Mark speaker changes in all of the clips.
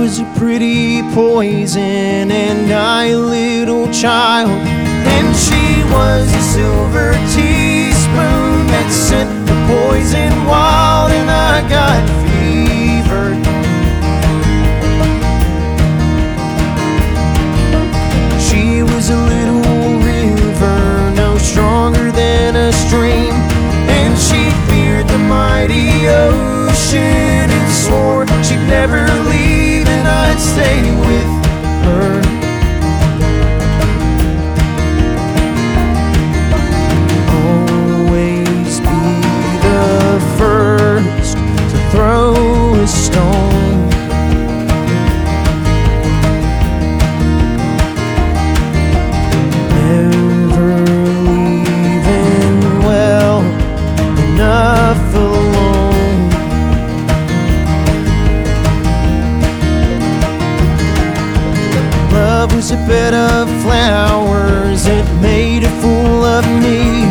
Speaker 1: was a pretty poison, and I a little child. And she was a silver teaspoon that sent the poison wild, and I got fever. She was a little river, no stronger than a stream, and she feared the mighty ocean and swore she'd never With her. Always be the first to throw a stone. Never leaving well enough bed of flowers, it made a fool of me.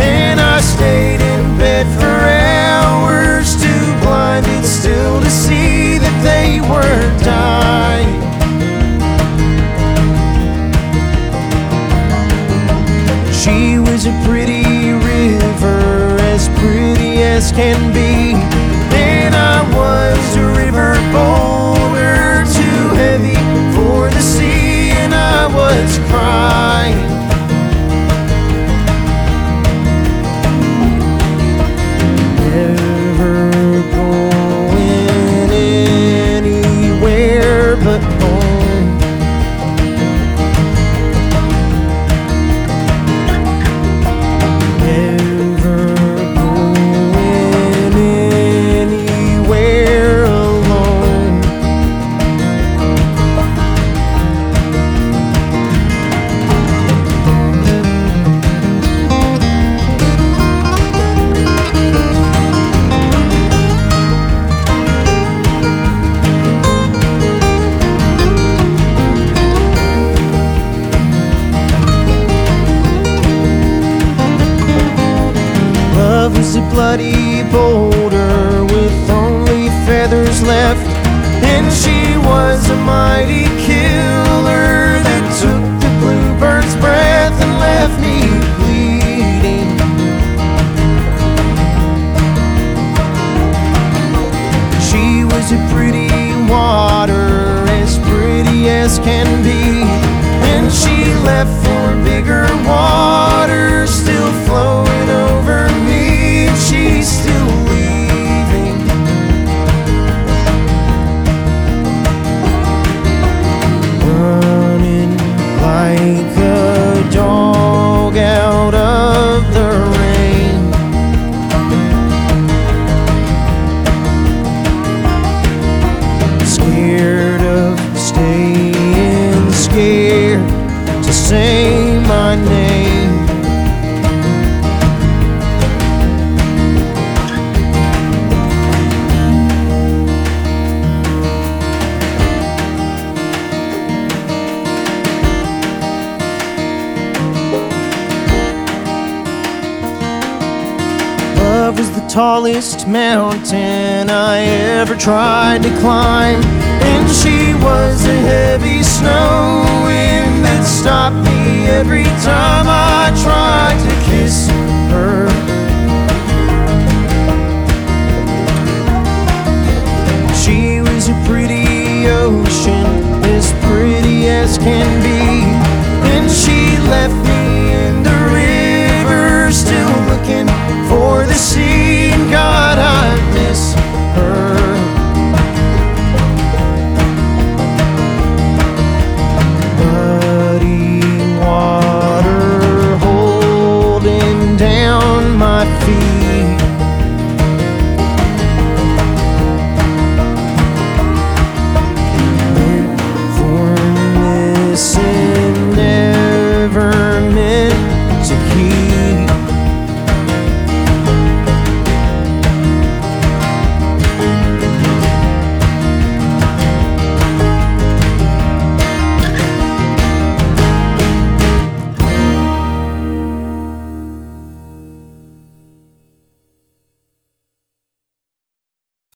Speaker 1: And I stayed in bed for hours, too blinded still to see that they were dying. She was a pretty river, as pretty as can be. A bloody boulder with only feathers left. And she was a mighty killer that took the bluebird's breath and left me bleeding. She was a pretty water, as pretty as can be. And she left for bigger to tallest mountain I ever tried to climb. And she was a heavy snow wind that stopped me every time I tried to kiss her. She was a pretty ocean, as pretty as can